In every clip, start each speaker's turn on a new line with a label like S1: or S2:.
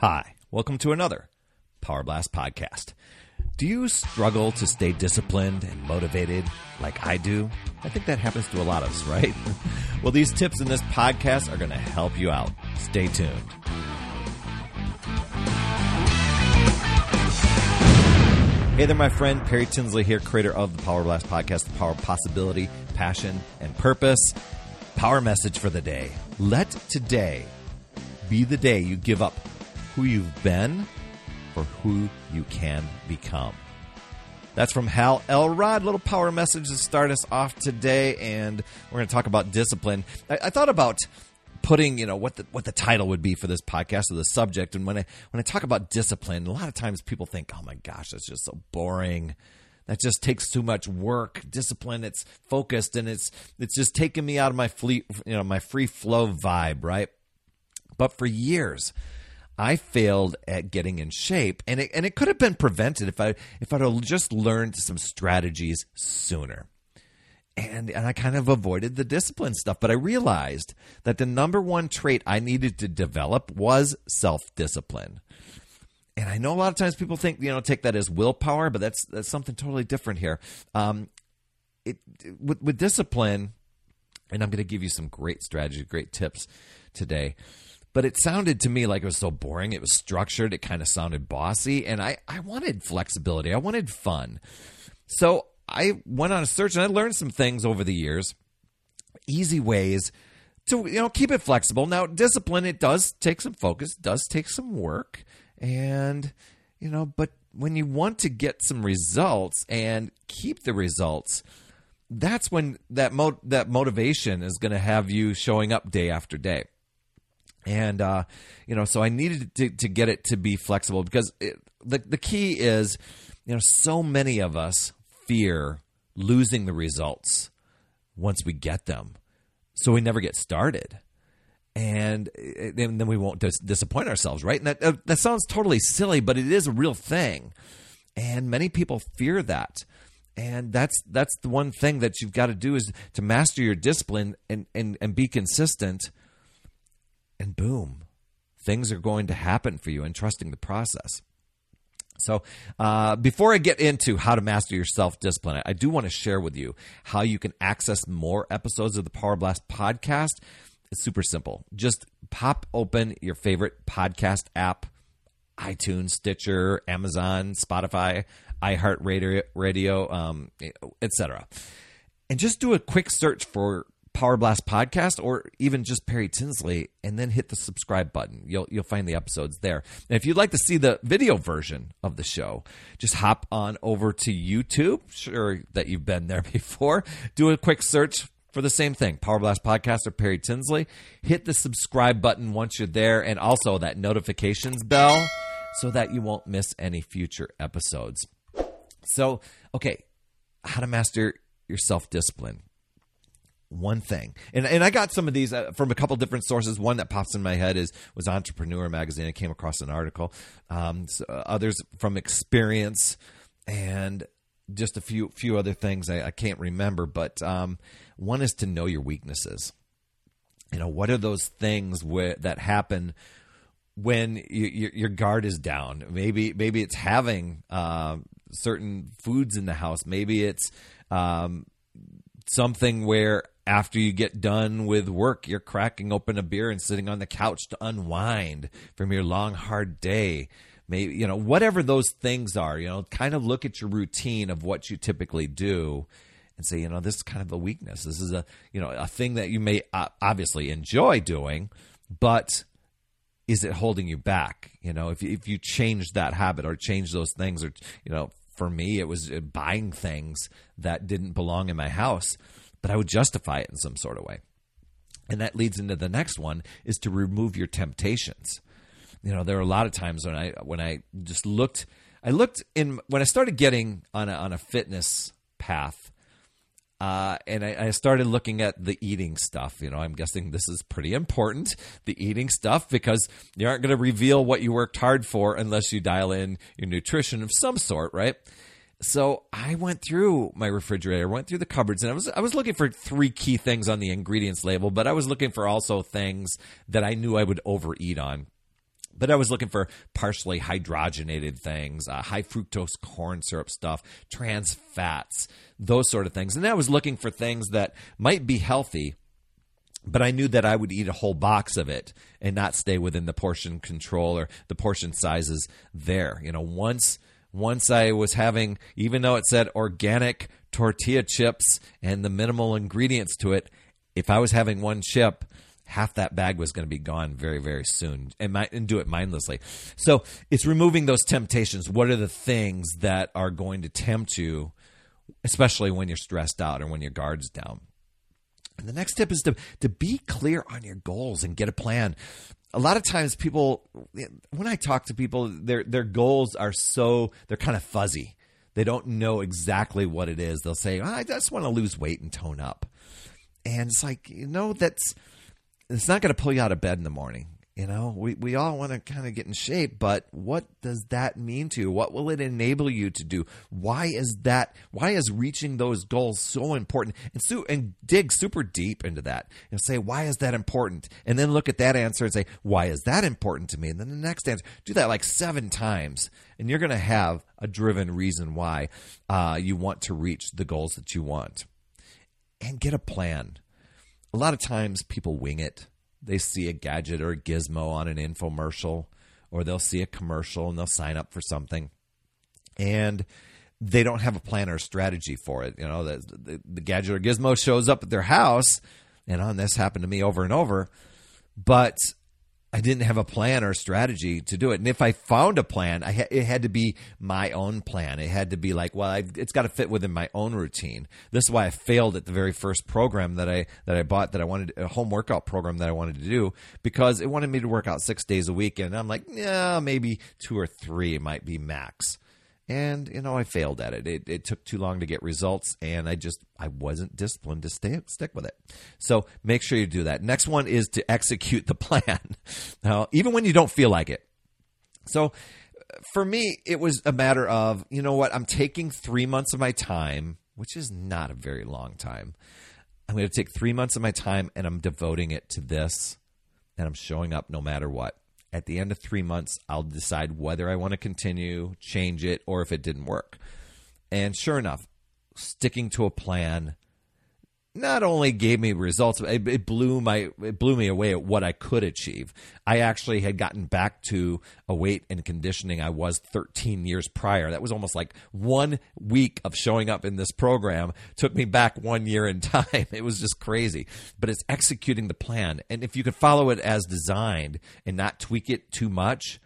S1: Hi, welcome to another Power Blast podcast. Do you struggle to stay disciplined and motivated like I do? I think that happens to a lot of us, right? well, these tips in this podcast are going to help you out. Stay tuned. Hey there, my friend. Perry Tinsley here, creator of the Power Blast podcast, The Power of Possibility, Passion, and Purpose. Power message for the day. Let today be the day you give up who you've been for who you can become. That's from Hal Elrod. Little power message to start us off today, and we're going to talk about discipline. I, I, thought about putting, you know, what the what the title would be for this podcast or the subject. And when I when I talk about discipline, a lot of times people think, "Oh my gosh, that's just so boring." That just takes too much work. Discipline. It's focused, and it's it's just taking me out of my fleet, you know, my free flow vibe, right? But for years, I failed at getting in shape, and it, and it could have been prevented if I if I'd just learned some strategies sooner. And, and I kind of avoided the discipline stuff, but I realized that the number one trait I needed to develop was self discipline. And I know a lot of times people think you know take that as willpower, but that's that's something totally different here. Um, it with, with discipline, and I'm going to give you some great strategies, great tips today but it sounded to me like it was so boring. It was structured. It kind of sounded bossy. And I, I wanted flexibility. I wanted fun. So I went on a search and I learned some things over the years, easy ways to, you know, keep it flexible. Now, discipline, it does take some focus, does take some work. And, you know, but when you want to get some results and keep the results, that's when that mo- that motivation is going to have you showing up day after day and uh, you know, so I needed to, to get it to be flexible because it, the the key is, you know, so many of us fear losing the results once we get them, so we never get started, and, and then we won't dis- disappoint ourselves, right? And that uh, that sounds totally silly, but it is a real thing, and many people fear that. And that's that's the one thing that you've got to do is to master your discipline and, and, and be consistent boom, things are going to happen for you and trusting the process. So, uh, before I get into how to master your self discipline, I do want to share with you how you can access more episodes of the Power Blast podcast. It's super simple. Just pop open your favorite podcast app iTunes, Stitcher, Amazon, Spotify, iHeartRadio, Radio, um, etc. And just do a quick search for Power Blast podcast or even just Perry Tinsley and then hit the subscribe button. You'll you'll find the episodes there. And if you'd like to see the video version of the show, just hop on over to YouTube. Sure that you've been there before. Do a quick search for the same thing, Power Blast podcast or Perry Tinsley. Hit the subscribe button once you're there and also that notifications bell so that you won't miss any future episodes. So, okay, how to master your self-discipline one thing. And and I got some of these uh, from a couple different sources. One that pops in my head is was entrepreneur magazine. I came across an article um, so uh, others from experience and just a few few other things I, I can't remember but um, one is to know your weaknesses. You know what are those things that happen when you, your guard is down? Maybe maybe it's having uh, certain foods in the house. Maybe it's um, something where after you get done with work, you're cracking open a beer and sitting on the couch to unwind from your long, hard day. Maybe, you know, whatever those things are, you know, kind of look at your routine of what you typically do and say, you know, this is kind of a weakness. This is a, you know, a thing that you may obviously enjoy doing, but is it holding you back? You know, if, if you change that habit or change those things, or, you know, for me, it was uh, buying things that didn't belong in my house but I would justify it in some sort of way. And that leads into the next one is to remove your temptations. You know, there are a lot of times when I when I just looked I looked in when I started getting on a on a fitness path, uh, and I, I, started looking at the eating stuff. You know, I'm guessing this is pretty important, the eating stuff, because you aren't going to reveal what you worked hard for unless you dial in your nutrition of some sort, right? So I went through my refrigerator, went through the cupboards, and I was I was looking for three key things on the ingredients label, but I was looking for also things that I knew I would overeat on. But I was looking for partially hydrogenated things, uh, high fructose corn syrup stuff, trans fats, those sort of things. And I was looking for things that might be healthy, but I knew that I would eat a whole box of it and not stay within the portion control or the portion sizes there. You know, once once I was having, even though it said organic tortilla chips and the minimal ingredients to it, if I was having one chip, half that bag was going to be gone very, very soon and, and do it mindlessly. So it's removing those temptations. What are the things that are going to tempt you, especially when you're stressed out or when your guard's down? And the next tip is to, to be clear on your goals and get a plan. A lot of times people when I talk to people, their their goals are so they're kind of fuzzy. They don't know exactly what it is. They'll say, I just want to lose weight and tone up. And it's like, you know, that's it's not going to pull you out of bed in the morning. You know, we, we all want to kind of get in shape, but what does that mean to you? What will it enable you to do? Why is that? Why is reaching those goals so important? And so, and dig super deep into that and say, why is that important? And then look at that answer and say, why is that important to me? And then the next answer, do that like seven times, and you're going to have a driven reason why uh, you want to reach the goals that you want. And get a plan a lot of times people wing it. They see a gadget or a gizmo on an infomercial, or they'll see a commercial and they'll sign up for something. And they don't have a plan or a strategy for it. You know, the, the, the gadget or gizmo shows up at their house, and oh, on this happened to me over and over. But I didn't have a plan or strategy to do it. And if I found a plan, I ha- it had to be my own plan. It had to be like, well, I've, it's got to fit within my own routine. This is why I failed at the very first program that I that I bought that I wanted a home workout program that I wanted to do because it wanted me to work out six days a week, and I'm like, yeah, maybe two or three might be max and you know I failed at it. it. It took too long to get results, and I just I wasn't disciplined to stay stick with it. So make sure you do that. Next one is to execute the plan. now, even when you don't feel like it. So for me, it was a matter of you know what I'm taking three months of my time, which is not a very long time. I'm going to take three months of my time, and I'm devoting it to this, and I'm showing up no matter what at the end of three months, I'll decide whether I want to continue, change it, or if it didn't work. And sure enough, sticking to a plan not only gave me results, it, blew my it blew me away at what I could achieve. I actually had gotten back to a weight and conditioning I was 13 years prior. That was almost like one week of showing up in this program took me back one year in time. It was just crazy. But it's executing the plan, and if you could follow it as designed and not tweak it too much,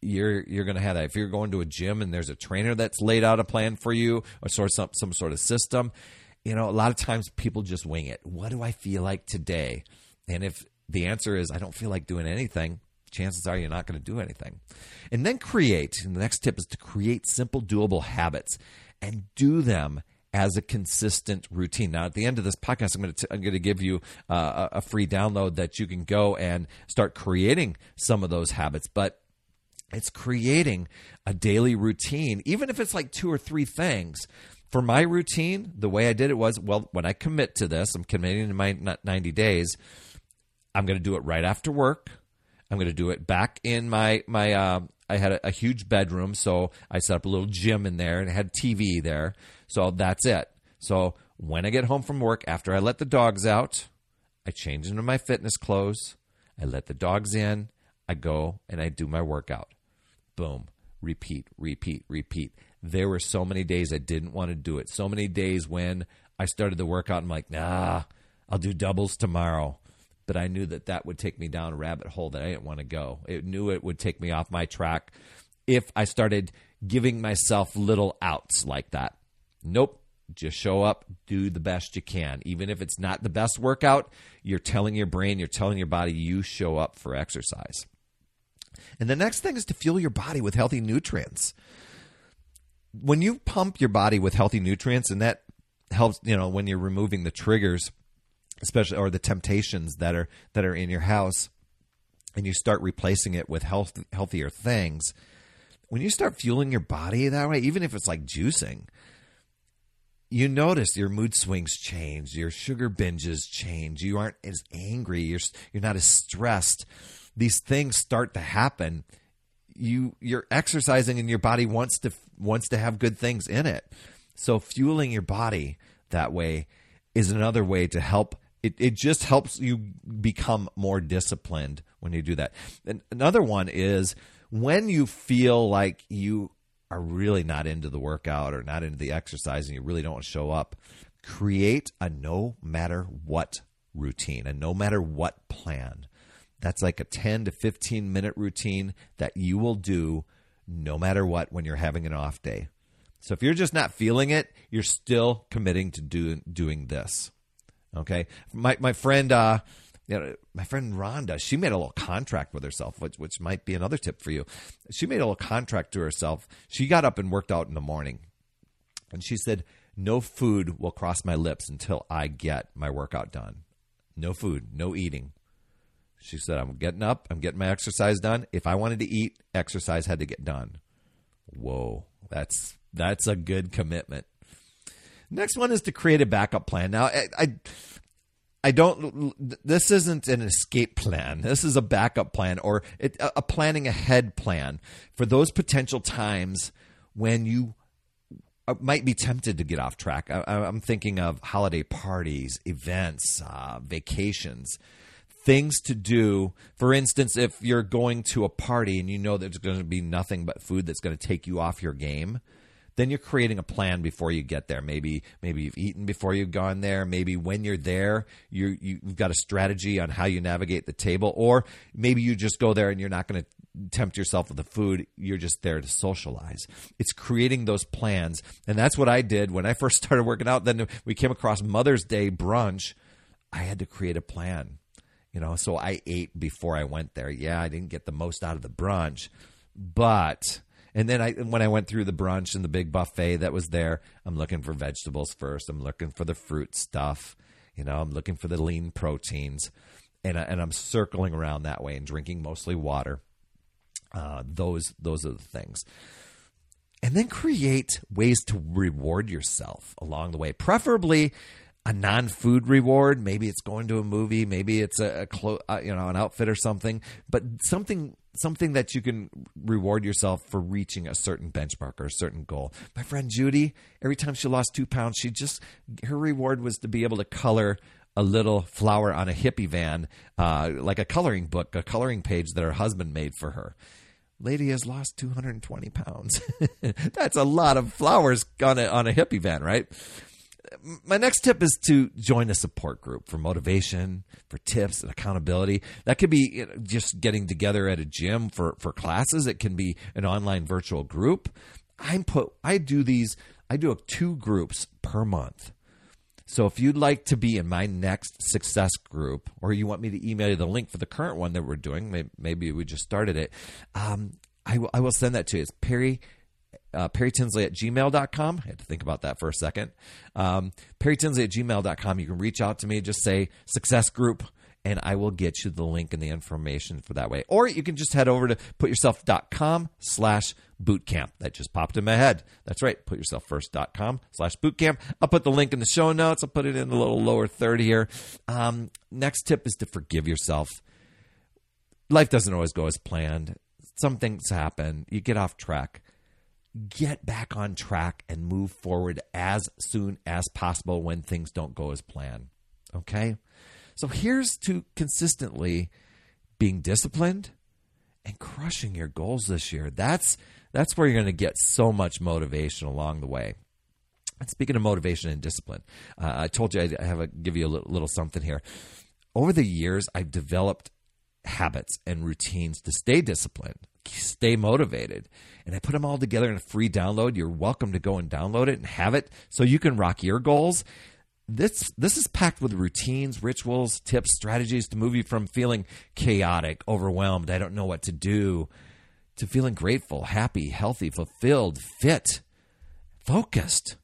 S1: you're you're going to have that. If you're going to a gym and there's a trainer that's laid out a plan for you or sort of some some sort of system you know, a lot of times people just wing it. What do I feel like today? And if the answer is I don't feel like doing anything, chances are you're not going to do anything. And then create. And the next tip is to create simple, doable habits and do them as a consistent routine. Now, at the end of this podcast, I'm going to, t- I'm going to give you uh, a free download that you can go and start creating some of those habits. But it's creating a daily routine, even if it's like two or three things for my routine, the way I did it was well, when I commit to this, I'm committing to my 90 days. I'm going to do it right after work. I'm going to do it back in my my. Uh, I had a, a, huge bedroom, so I set up a little gym in there and had TV there. So that's it. So when I get home from work, after I let the dogs out, I change into my fitness clothes. I let the dogs in. I go and I do my workout. Boom. Repeat, repeat, repeat there were so many days I didn't want to do it. So many days when I started the workout, I'm like, nah, I'll do doubles tomorrow. But I knew that that would take me down a rabbit hole that I didn't want to go. It knew it would take me off my track if I started giving myself little outs like that. Nope. Just show up, do the best you can. Even if it's not the best workout, you're telling your brain, you're telling your body you show up for exercise. And the next thing is to fuel your body with healthy nutrients when you pump your body with healthy nutrients, and that helps, you know, when you're removing the triggers, especially or the temptations that are that are in your house, and you start replacing it with health healthier things. When you start fueling your body that way, even if it's like juicing, you notice your mood swings change, your sugar binges change. You aren't as angry. You're you're not as stressed. these things start to happen, you you're exercising and your body wants to wants to have good things in it. So fueling your body that way is another way to help it, it just helps you become more disciplined when you do that. And another one is when you feel like you are really not into the workout or not into the exercise and you really don't want to show up, create a no matter what routine, a no matter what plan. That's like a 10 to 15 minute routine that you will do no matter what when you're having an off day. So if you're just not feeling it, you're still committing to do, doing this. Okay. My, my friend, uh, you know, my friend Rhonda, she made a little contract with herself, which which might be another tip for you. She made a little contract to herself. She got up and worked out in the morning, and she said, "No food will cross my lips until I get my workout done. No food, no eating." She said, "I'm getting up. I'm getting my exercise done. If I wanted to eat, exercise had to get done." Whoa, that's that's a good commitment. Next one is to create a backup plan. Now, I, I I don't. This isn't an escape plan. This is a backup plan or it, a planning ahead plan for those potential times when you uh, might be tempted to get off track. I, am thinking of holiday parties, events, uh, vacations, things to do. For instance, if you're going to a party and you know there's going to be nothing but food that's going to take you off your game, then you're creating a plan before you get there. Maybe maybe you've eaten before you've gone there. Maybe when you're there, you you've got a strategy on how you navigate the table, or maybe you just go there and you're not going to tempt yourself with the food. You're just there to socialize. It's creating those plans, and that's what I did when I first started working out. Then we came across Mother's Day brunch. I had to create a plan. You know, so I ate before I went there. Yeah, I didn't get the most out of the brunch, but and then I when I went through the brunch and the big buffet that was there, I'm looking for vegetables first. I'm looking for the fruit stuff. You know, I'm looking for the lean proteins, and I, and I'm circling around that way and drinking mostly water. Uh, those those are the things. And then create ways to reward yourself along the way, preferably a non-food reward. Maybe it's going to a movie. Maybe it's a, a clo- uh, you know an outfit or something. But something something that you can reward yourself for reaching a certain benchmark or a certain goal. My friend Judy, every time she lost two pounds, she just her reward was to be able to color a little flower on a hippie van, uh, like a coloring book, a coloring page that her husband made for her. Lady has lost 220 pounds. That's a lot of flowers on a, on a hippie van, right? My next tip is to join a support group for motivation, for tips and accountability. That could be you know, just getting together at a gym for for classes. It can be an online virtual group. I put I do these. I do two groups per month. So if you'd like to be in my next success group, or you want me to email you the link for the current one that we're doing, maybe, we just started it. Um, I, w- I will send that to you. It's Perry uh, Perry Tinsley at gmail.com. I had to think about that for a second. Um, Perry Tinsley at gmail.com. You can reach out to me, just say success group, and I will get you the link and the information for that way. Or you can just head over to putyourself.com slash bootcamp. That just popped in my head. That's right, putyourselffirst.com slash bootcamp. I'll put the link in the show notes. I'll put it in the little lower third here. Um, next tip is to forgive yourself. Life doesn't always go as planned. Some things happen. You get off track get back on track and move forward as soon as possible when things don't go as planned. Okay? So here's to consistently being disciplined and crushing your goals this year. That's that's where you're going to get so much motivation along the way. And speaking of motivation and discipline, uh, I told you I'd have a, give you a little, little something here. Over the years, I've developed habits and routines to stay disciplined, stay motivated. And I put them all together in a free download. You're welcome to go and download it and have it so you can rock your goals. This this is packed with routines, rituals, tips, strategies to move you from feeling chaotic, overwhelmed, I don't know what to do, to feeling grateful, happy, healthy, fulfilled, fit, focused.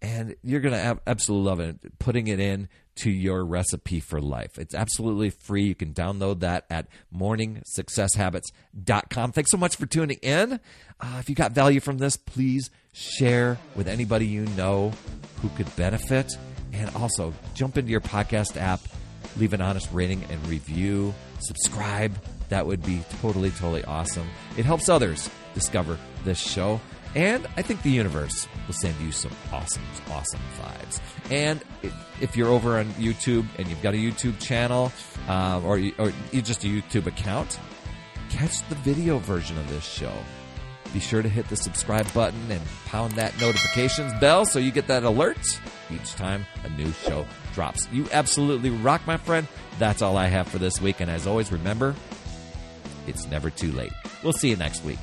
S1: And you're going to absolutely love it. Putting it in to your recipe for life. It's absolutely free. You can download that at morningsuccesshabits.com. Thanks so much for tuning in. Uh, if you got value from this, please share with anybody you know who could benefit. And also, jump into your podcast app, leave an honest rating and review, subscribe that would be totally, totally awesome. It helps others discover this show. And I think the universe will send you some awesome, awesome vibes. And if, you're over on YouTube and you've got a YouTube channel uh, or, you, or just a YouTube account, catch the video version of this show. Be sure to hit the subscribe button and pound that notifications bell so you get that alert each time a new show drops. You absolutely rock, my friend. That's all I have for this week. And as always, remember, it's never too late. We'll see you next week.